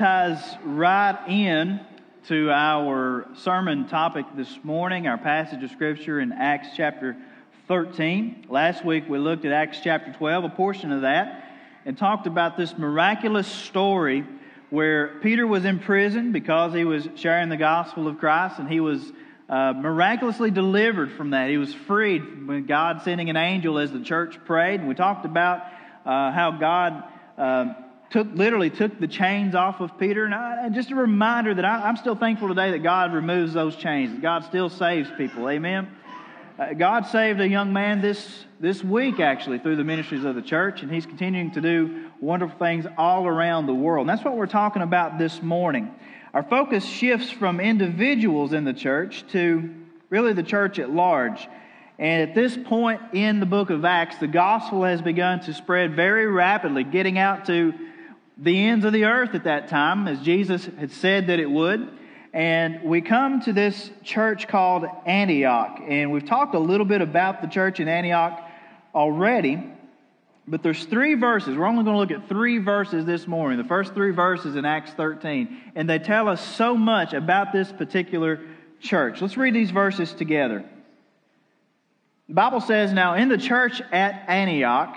Ties right in to our sermon topic this morning, our passage of Scripture in Acts chapter 13. Last week we looked at Acts chapter 12, a portion of that, and talked about this miraculous story where Peter was in prison because he was sharing the gospel of Christ and he was uh, miraculously delivered from that. He was freed when God sending an angel as the church prayed. And we talked about uh, how God. Uh, took literally took the chains off of Peter. And, I, and just a reminder that I, am still thankful today that God removes those chains. God still saves people. Amen. Uh, God saved a young man this this week actually through the ministries of the church, and He's continuing to do wonderful things all around the world. And that's what we're talking about this morning. Our focus shifts from individuals in the church to really the church at large. And at this point in the book of Acts, the gospel has begun to spread very rapidly, getting out to the ends of the earth at that time, as Jesus had said that it would. And we come to this church called Antioch. And we've talked a little bit about the church in Antioch already. But there's three verses. We're only going to look at three verses this morning. The first three verses in Acts 13. And they tell us so much about this particular church. Let's read these verses together. The Bible says, Now in the church at Antioch,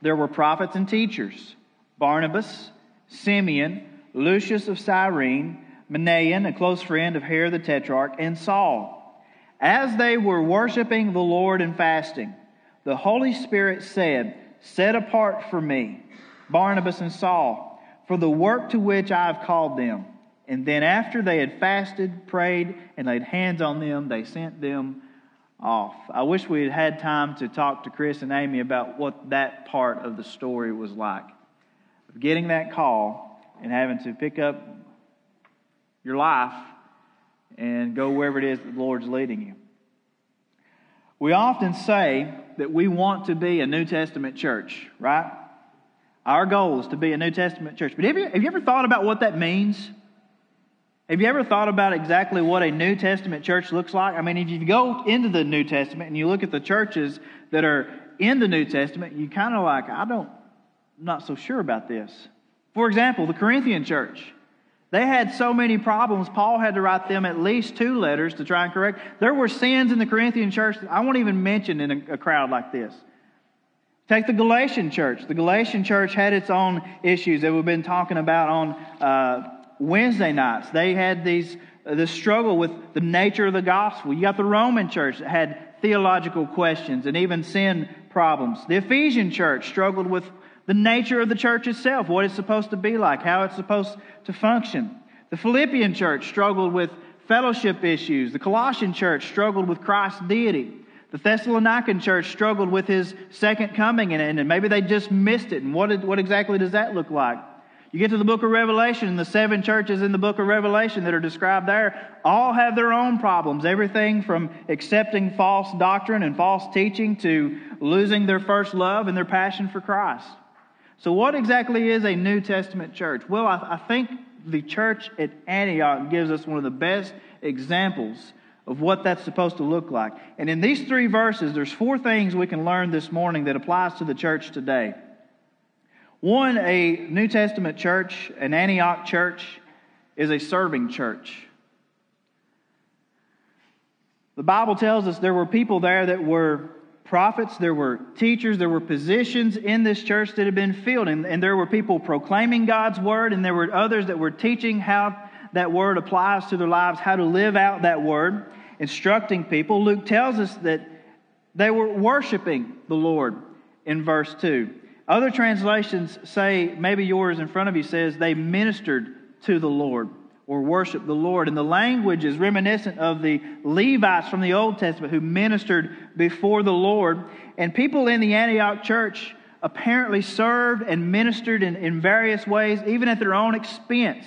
there were prophets and teachers Barnabas, Simeon, Lucius of Cyrene, Manaen, a close friend of Herod the Tetrarch, and Saul. As they were worshiping the Lord and fasting, the Holy Spirit said, Set apart for me Barnabas and Saul for the work to which I have called them. And then, after they had fasted, prayed, and laid hands on them, they sent them off. I wish we had had time to talk to Chris and Amy about what that part of the story was like of getting that call and having to pick up your life and go wherever it is the Lord's leading you. We often say that we want to be a New Testament church, right? Our goal is to be a New Testament church. But have you, have you ever thought about what that means? Have you ever thought about exactly what a New Testament church looks like? I mean, if you go into the New Testament and you look at the churches that are in the New Testament, you kind of like, I don't, not so sure about this. For example, the Corinthian church. They had so many problems, Paul had to write them at least two letters to try and correct. There were sins in the Corinthian church that I won't even mention in a, a crowd like this. Take the Galatian church. The Galatian church had its own issues that we've been talking about on uh, Wednesday nights. They had these uh, this struggle with the nature of the gospel. You got the Roman church that had theological questions and even sin problems. The Ephesian church struggled with the nature of the church itself, what it's supposed to be like, how it's supposed to function. The Philippian church struggled with fellowship issues. The Colossian church struggled with Christ's deity. The Thessalonican church struggled with his second coming, and, maybe they just missed it. And what, did, what exactly does that look like? You get to the book of Revelation, and the seven churches in the book of Revelation that are described there all have their own problems. Everything from accepting false doctrine and false teaching to losing their first love and their passion for Christ. So, what exactly is a New Testament church? Well, I, I think the church at Antioch gives us one of the best examples of what that's supposed to look like. And in these three verses, there's four things we can learn this morning that applies to the church today. One, a New Testament church, an Antioch church, is a serving church. The Bible tells us there were people there that were prophets, there were teachers, there were positions in this church that had been filled. And, and there were people proclaiming God's word, and there were others that were teaching how that word applies to their lives, how to live out that word, instructing people. Luke tells us that they were worshiping the Lord in verse 2. Other translations say, maybe yours in front of you says, they ministered to the Lord or worship the Lord. And the language is reminiscent of the Levites from the Old Testament who ministered before the Lord. And people in the Antioch church apparently served and ministered in, in various ways, even at their own expense.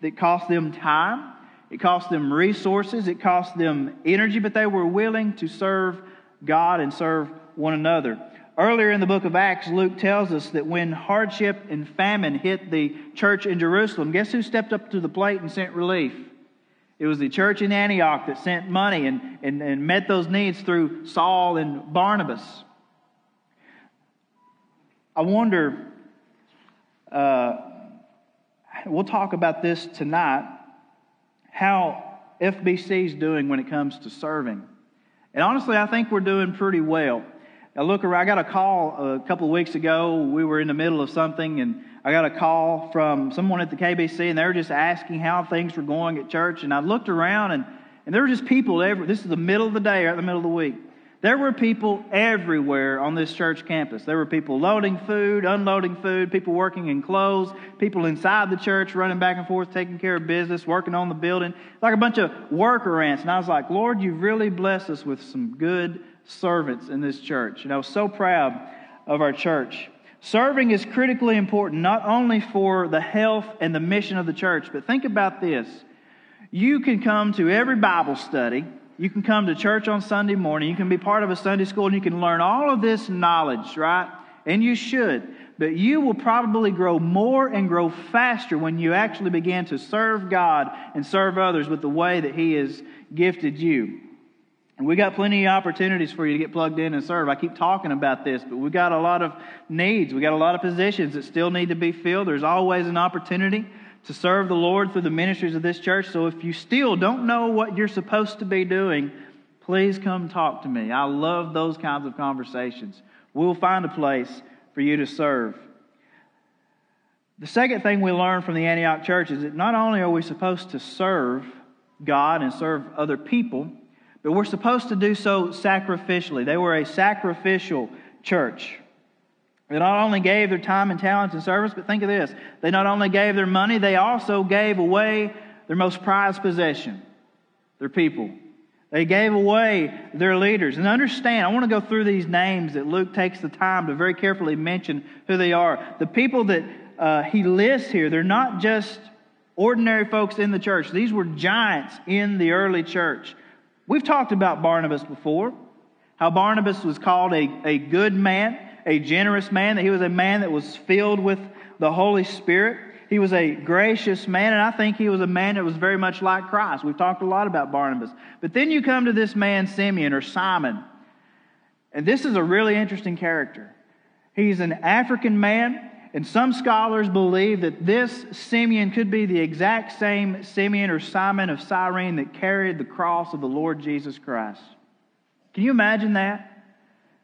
It cost them time, it cost them resources, it cost them energy, but they were willing to serve God and serve one another. Earlier in the book of Acts, Luke tells us that when hardship and famine hit the church in Jerusalem, guess who stepped up to the plate and sent relief? It was the church in Antioch that sent money and, and, and met those needs through Saul and Barnabas. I wonder, uh, we'll talk about this tonight, how FBC is doing when it comes to serving. And honestly, I think we're doing pretty well. I look around, I got a call a couple of weeks ago. We were in the middle of something, and I got a call from someone at the KBC, and they were just asking how things were going at church. And I looked around, and, and there were just people every, this is the middle of the day, or the middle of the week. There were people everywhere on this church campus. There were people loading food, unloading food, people working in clothes, people inside the church running back and forth, taking care of business, working on the building. Like a bunch of worker ants. And I was like, Lord, you've really blessed us with some good servants in this church. And I was so proud of our church. Serving is critically important, not only for the health and the mission of the church, but think about this. You can come to every Bible study. You can come to church on Sunday morning. You can be part of a Sunday school and you can learn all of this knowledge, right? And you should. But you will probably grow more and grow faster when you actually begin to serve God and serve others with the way that He has gifted you. And we got plenty of opportunities for you to get plugged in and serve. I keep talking about this, but we got a lot of needs. We got a lot of positions that still need to be filled. There's always an opportunity to serve the Lord through the ministries of this church. So if you still don't know what you're supposed to be doing, please come talk to me. I love those kinds of conversations. We'll find a place for you to serve. The second thing we learn from the Antioch church is that not only are we supposed to serve God and serve other people, but we're supposed to do so sacrificially. They were a sacrificial church. They not only gave their time and talents and service, but think of this. They not only gave their money, they also gave away their most prized possession, their people. They gave away their leaders. And understand, I want to go through these names that Luke takes the time to very carefully mention who they are. The people that uh, he lists here, they're not just ordinary folks in the church. These were giants in the early church. We've talked about Barnabas before, how Barnabas was called a, a good man, a generous man, that he was a man that was filled with the Holy Spirit. He was a gracious man, and I think he was a man that was very much like Christ. We've talked a lot about Barnabas. But then you come to this man, Simeon or Simon, and this is a really interesting character. He's an African man and some scholars believe that this Simeon could be the exact same Simeon or Simon of Cyrene that carried the cross of the Lord Jesus Christ. Can you imagine that?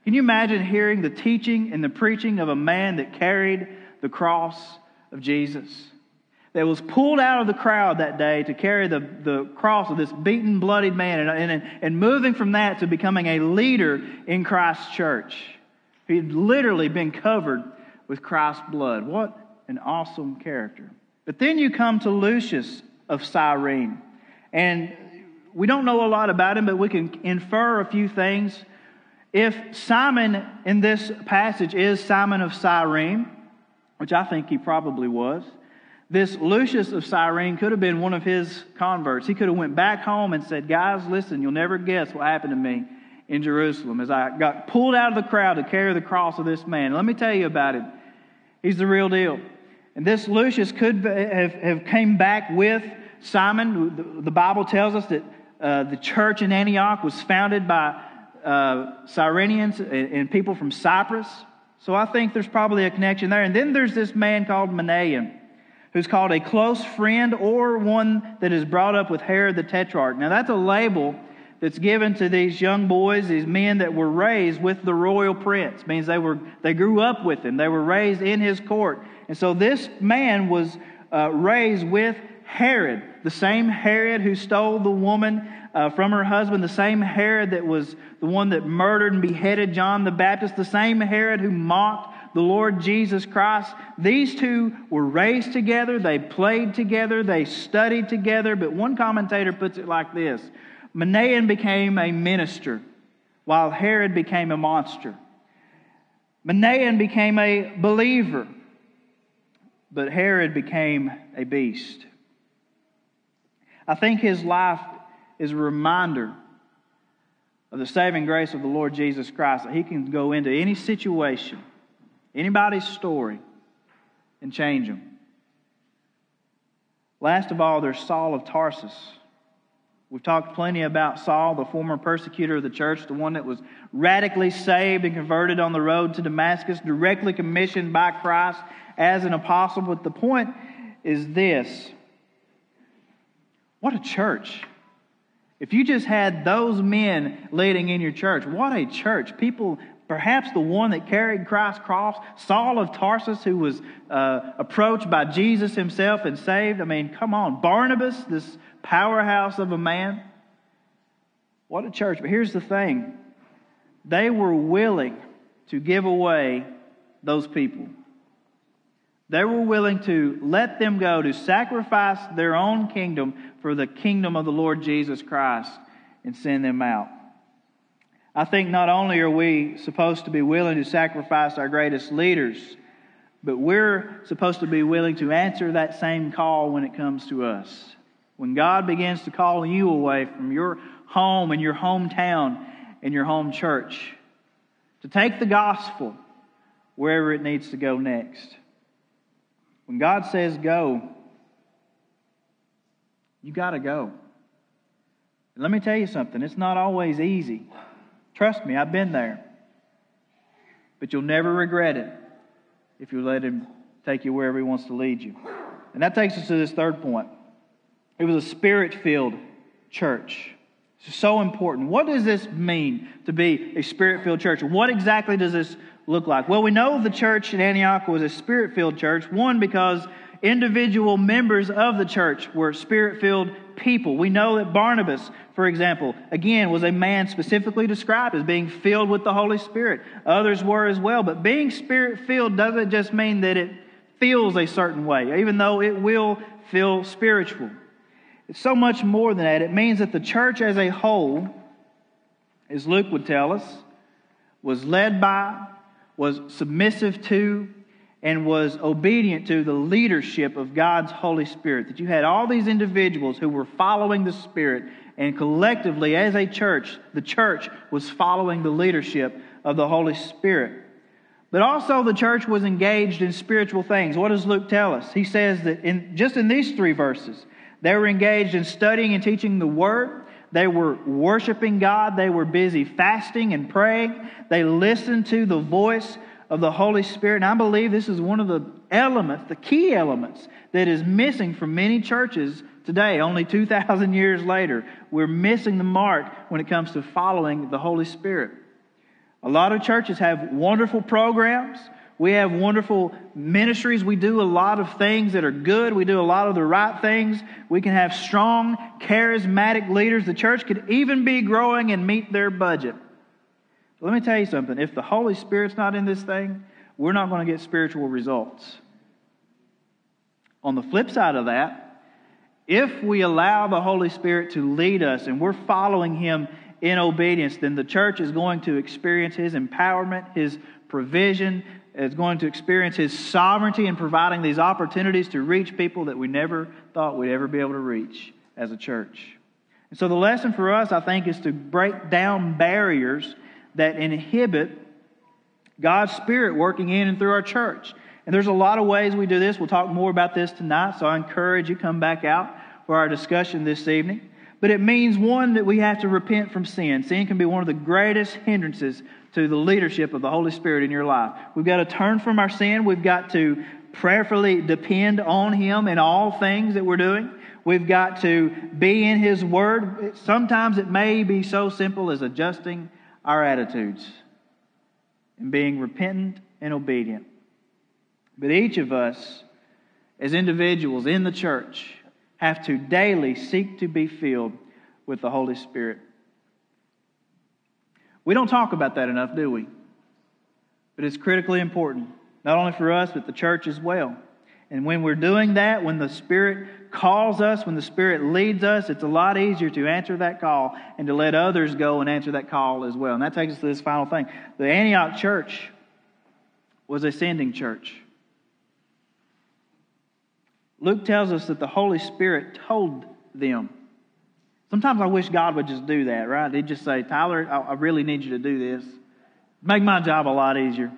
Can you imagine hearing the teaching and the preaching of a man that carried the cross of Jesus? That was pulled out of the crowd that day to carry the, the cross of this beaten, bloodied man and, and, and moving from that to becoming a leader in Christ's church. He had literally been covered with Christ's blood. What an awesome character. But then you come to Lucius of Cyrene. And we don't know a lot about him, but we can infer a few things. If Simon in this passage is Simon of Cyrene, which I think he probably was, this Lucius of Cyrene could have been one of his converts. He could have went back home and said, "Guys, listen, you'll never guess what happened to me in Jerusalem as I got pulled out of the crowd to carry the cross of this man. Let me tell you about it. He's the real deal. And this Lucius could have, have came back with Simon. The, Bible tells us that uh, the church in Antioch was founded by uh, Cyrenians and, and, people from Cyprus. So I think there's probably a connection there. And then there's this man called Manaen, who's called a close friend or one that is brought up with Herod the Tetrarch. Now that's a label that's given to these young boys, these men that were raised with the royal prince. Means they were they grew up with him. They were raised in his court. And so this man was uh, raised with Herod, the same Herod who stole the woman uh, from her husband, the same Herod that was the one that murdered and beheaded John the Baptist, the same Herod who mocked the Lord Jesus Christ. These two were raised together, they played together, they studied together, but one commentator puts it like this Manaen became a minister, while Herod became a monster. Manaen became a believer, but Herod became a beast. I think his life is a reminder of the saving grace of the Lord Jesus Christ, that he can go into any situation, anybody's story, and change them. Last of all, there's Saul of Tarsus. We've talked plenty about Saul, the former persecutor of the church, the one that was radically saved and converted on the road to Damascus, directly commissioned by Christ as an apostle. But the point is this what a church! If you just had those men leading in your church, what a church. People, perhaps the one that carried Christ's cross, Saul of Tarsus, who was uh, approached by Jesus himself and saved. I mean, come on. Barnabas, this powerhouse of a man. What a church. But here's the thing they were willing to give away those people. They were willing to let them go, to sacrifice their own kingdom for the kingdom of the Lord Jesus Christ and send them out. I think not only are we supposed to be willing to sacrifice our greatest leaders, but we're supposed to be willing to answer that same call when it comes to us. When God begins to call you away from your home and your hometown and your home church, to take the gospel wherever it needs to go next. When God says go, you got to go. And let me tell you something, it's not always easy. Trust me, I've been there. But you'll never regret it if you let Him take you wherever He wants to lead you. And that takes us to this third point. It was a spirit filled church. It's so important. What does this mean to be a spirit filled church? What exactly does this look like? Well, we know the church in Antioch was a spirit filled church. One, because individual members of the church were spirit filled people. We know that Barnabas, for example, again, was a man specifically described as being filled with the Holy Spirit. Others were as well. But being spirit filled doesn't just mean that it feels a certain way, even though it will feel spiritual. It's so much more than that. It means that the church as a whole, as Luke would tell us, was led by, was submissive to, and was obedient to the leadership of God's Holy Spirit. That you had all these individuals who were following the Spirit, and collectively, as a church, the church was following the leadership of the Holy Spirit. But also, the church was engaged in spiritual things. What does Luke tell us? He says that in, just in these three verses, they were engaged in studying and teaching the Word. They were worshiping God. They were busy fasting and praying. They listened to the voice of the Holy Spirit. And I believe this is one of the elements, the key elements, that is missing from many churches today, only 2,000 years later. We're missing the mark when it comes to following the Holy Spirit. A lot of churches have wonderful programs. We have wonderful ministries. We do a lot of things that are good. We do a lot of the right things. We can have strong, charismatic leaders. The church could even be growing and meet their budget. Let me tell you something. If the Holy Spirit's not in this thing, we're not going to get spiritual results. On the flip side of that, if we allow the Holy Spirit to lead us and we're following Him in obedience, then the church is going to experience His empowerment, His provision, is going to experience His sovereignty in providing these opportunities to reach people that we never thought we'd ever be able to reach as a church. And so the lesson for us, I think, is to break down barriers that inhibit God's Spirit working in and through our church. And there's a lot of ways we do this. We'll talk more about this tonight, so I encourage you come back out for our discussion this evening. But it means, one, that we have to repent from sin. Sin can be one of the greatest hindrances to the leadership of the Holy Spirit in your life. We've got to turn from our sin. We've got to prayerfully depend on Him in all things that we're doing. We've got to be in His Word. Sometimes it may be so simple as adjusting our attitudes and being repentant and obedient. But each of us, as individuals in the church, have to daily seek to be filled with the Holy Spirit. We don't talk about that enough, do we? But it's critically important, not only for us, but the church as well. And when we're doing that, when the Spirit calls us, when the Spirit leads us, it's a lot easier to answer that call and to let others go and answer that call as well. And that takes us to this final thing. The Antioch church was a sending church. Luke tells us that the Holy Spirit told them Sometimes I wish God would just do that, right? He'd just say, Tyler, I really need you to do this. Make my job a lot easier.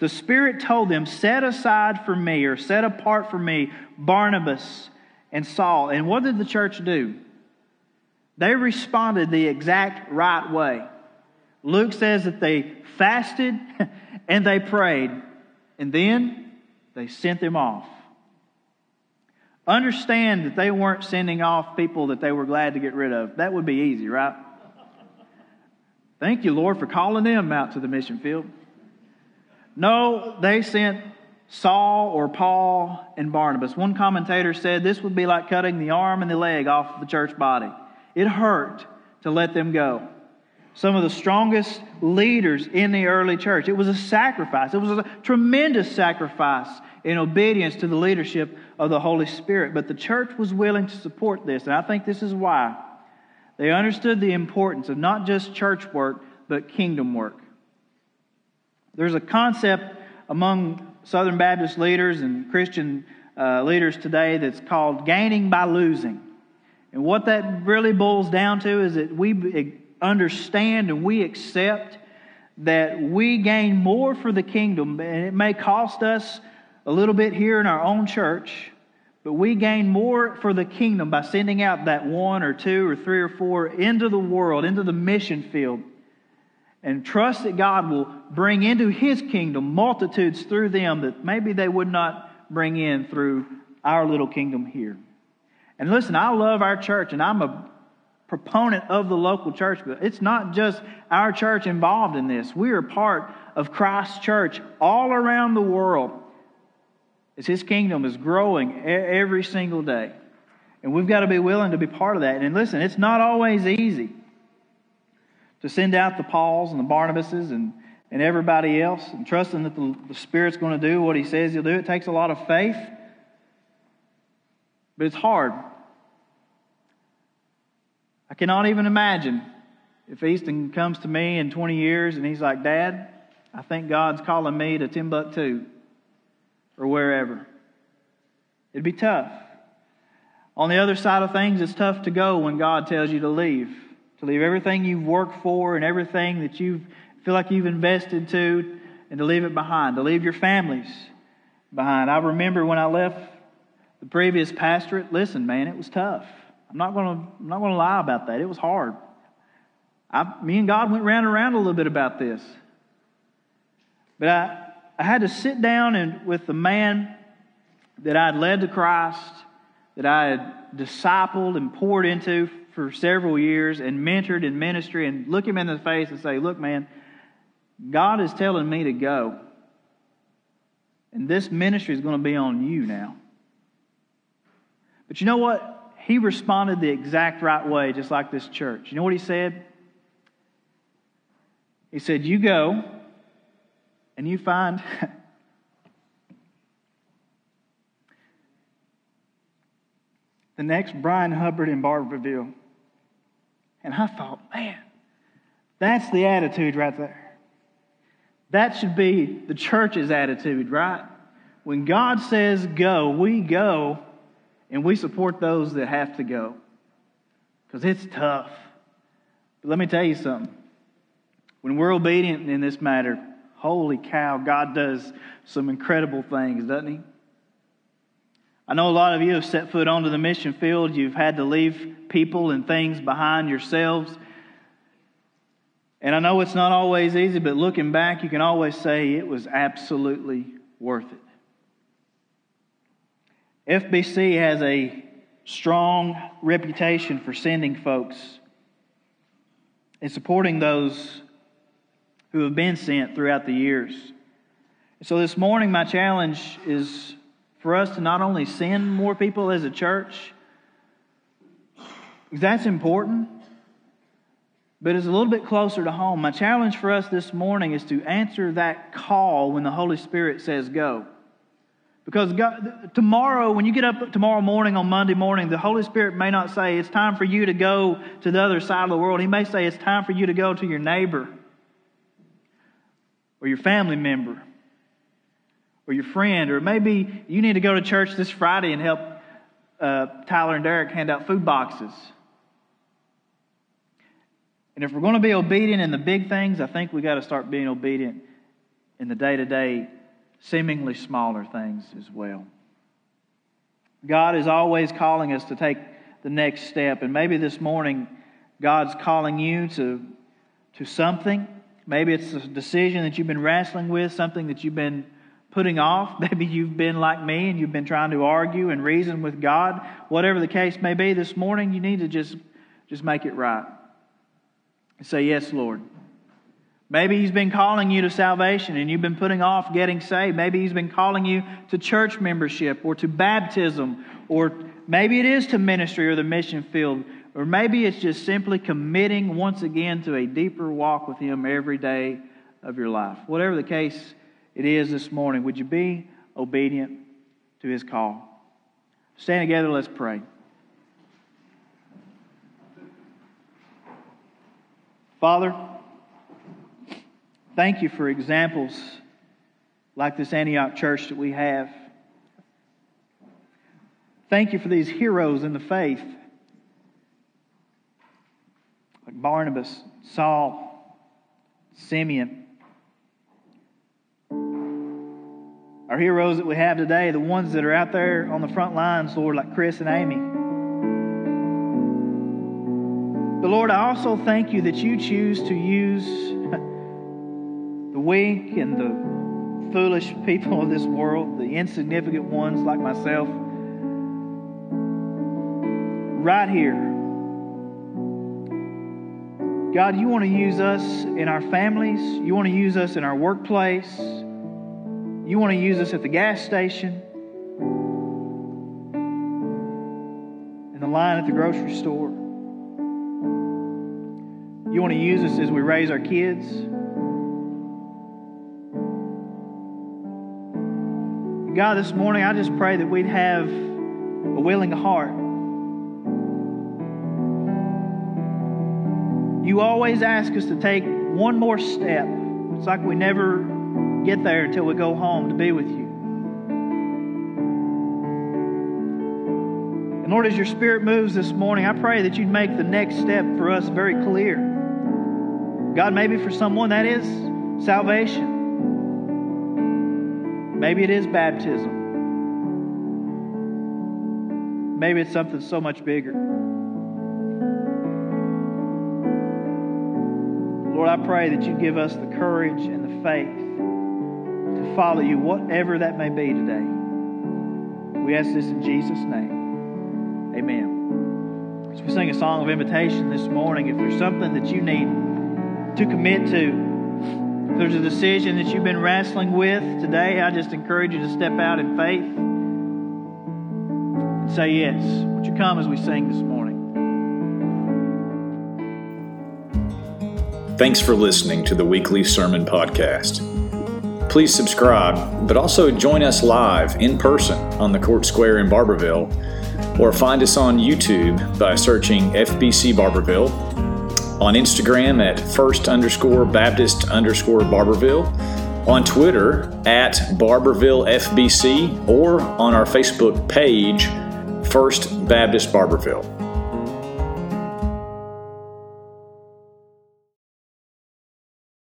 The Spirit told them, Set aside for me, or set apart for me, Barnabas and Saul. And what did the church do? They responded the exact right way. Luke says that they fasted and they prayed, and then they sent them off. Understand that they weren't sending off people that they were glad to get rid of. That would be easy, right? Thank you, Lord, for calling them out to the mission field. No, they sent Saul or Paul and Barnabas. One commentator said this would be like cutting the arm and the leg off the church body. It hurt to let them go. Some of the strongest leaders in the early church. It was a sacrifice. It was a tremendous sacrifice in obedience to the leadership of the Holy Spirit. But the church was willing to support this. And I think this is why. They understood the importance of not just church work, but kingdom work. There's a concept among Southern Baptist leaders and Christian uh, leaders today that's called gaining by losing. And what that really boils down to is that we understand and we accept that we gain more for the kingdom, and it may cost us a little bit here in our own church, but we gain more for the kingdom by sending out that one or two or three or four into the world, into the mission field and trust that God will bring into His kingdom multitudes through them that maybe they would not bring in through our little kingdom here. And listen, I love our church, and I'm a proponent of the local church, but it's not just our church involved in this. We are part of Christ's church all around the world as His kingdom is growing every single day. And we've got to be willing to be part of that. And listen, it's not always easy to send out the Pauls and the Barnabases and, and everybody else and trusting that the, the Spirit's going to do what He says He'll do. It takes a lot of faith, but it's hard. I cannot even imagine if Easton comes to me in 20 years and he's like, Dad, I think God's calling me to Timbuktu or wherever. It'd be tough. On the other side of things, it's tough to go when God tells you to leave to leave everything you've worked for and everything that you feel like you've invested to, and to leave it behind, to leave your families behind. I remember when I left the previous pastorate, listen, man, it was tough. I'm not going to I'm not to lie about that. It was hard. I, me and God went round and around a little bit about this. But I, I had to sit down and with the man that I'd led to Christ, that I had discipled and poured into for several years and mentored in ministry and look him in the face and say, Look, man, God is telling me to go. And this ministry is going to be on you now. But you know what? He responded the exact right way, just like this church. You know what he said? He said, You go and you find the next Brian Hubbard in Barbourville. And I thought, man, that's the attitude right there. That should be the church's attitude, right? When God says go, we go and we support those that have to go because it's tough. But let me tell you something. When we're obedient in this matter, holy cow, God does some incredible things, doesn't He? I know a lot of you have set foot onto the mission field. You've had to leave people and things behind yourselves. And I know it's not always easy, but looking back, you can always say it was absolutely worth it. FBC has a strong reputation for sending folks and supporting those who have been sent throughout the years. So this morning, my challenge is for us to not only send more people as a church, that's important, but it's a little bit closer to home. My challenge for us this morning is to answer that call when the Holy Spirit says go. Because God, tomorrow, when you get up tomorrow morning on Monday morning, the Holy Spirit may not say it's time for you to go to the other side of the world. He may say it's time for you to go to your neighbor or your family member or your friend, or maybe you need to go to church this Friday and help uh, Tyler and Derek hand out food boxes. And if we're going to be obedient in the big things, I think we got to start being obedient in the day to day, seemingly smaller things as well. God is always calling us to take the next step. And maybe this morning, God's calling you to, to something. Maybe it's a decision that you've been wrestling with, something that you've been putting off. Maybe you've been like me and you've been trying to argue and reason with God. Whatever the case may be, this morning you need to just, just make it right. Say, Yes, Lord. Maybe He's been calling you to salvation and you've been putting off getting saved. Maybe He's been calling you to church membership or to baptism, or maybe it is to ministry or the mission field, or maybe it's just simply committing once again to a deeper walk with Him every day of your life. Whatever the case it is this morning, would you be obedient to His call? Stand together, let's pray. Father, thank you for examples like this Antioch church that we have. Thank you for these heroes in the faith, like Barnabas, Saul, Simeon. Our heroes that we have today, the ones that are out there on the front lines, Lord, like Chris and Amy. But Lord, I also thank you that you choose to use the weak and the foolish people of this world, the insignificant ones like myself, right here. God, you want to use us in our families. You want to use us in our workplace. You want to use us at the gas station, in the line at the grocery store. You want to use us as we raise our kids. God, this morning I just pray that we'd have a willing heart. You always ask us to take one more step. It's like we never get there until we go home to be with you. And Lord, as your Spirit moves this morning, I pray that you'd make the next step for us very clear. God, maybe for someone that is salvation. Maybe it is baptism. Maybe it's something so much bigger. Lord, I pray that you give us the courage and the faith follow you, whatever that may be today. We ask this in Jesus' name. Amen. As we sing a song of invitation this morning, if there's something that you need to commit to. If there's a decision that you've been wrestling with today, I just encourage you to step out in faith and say yes. Would you come as we sing this morning? Thanks for listening to the weekly sermon podcast. Please subscribe, but also join us live in person on the Court Square in Barbourville, or find us on YouTube by searching FBC Barbourville on Instagram at first underscore Baptist underscore Barbourville, on Twitter at Barbourville FBC, or on our Facebook page, First Baptist Barbourville.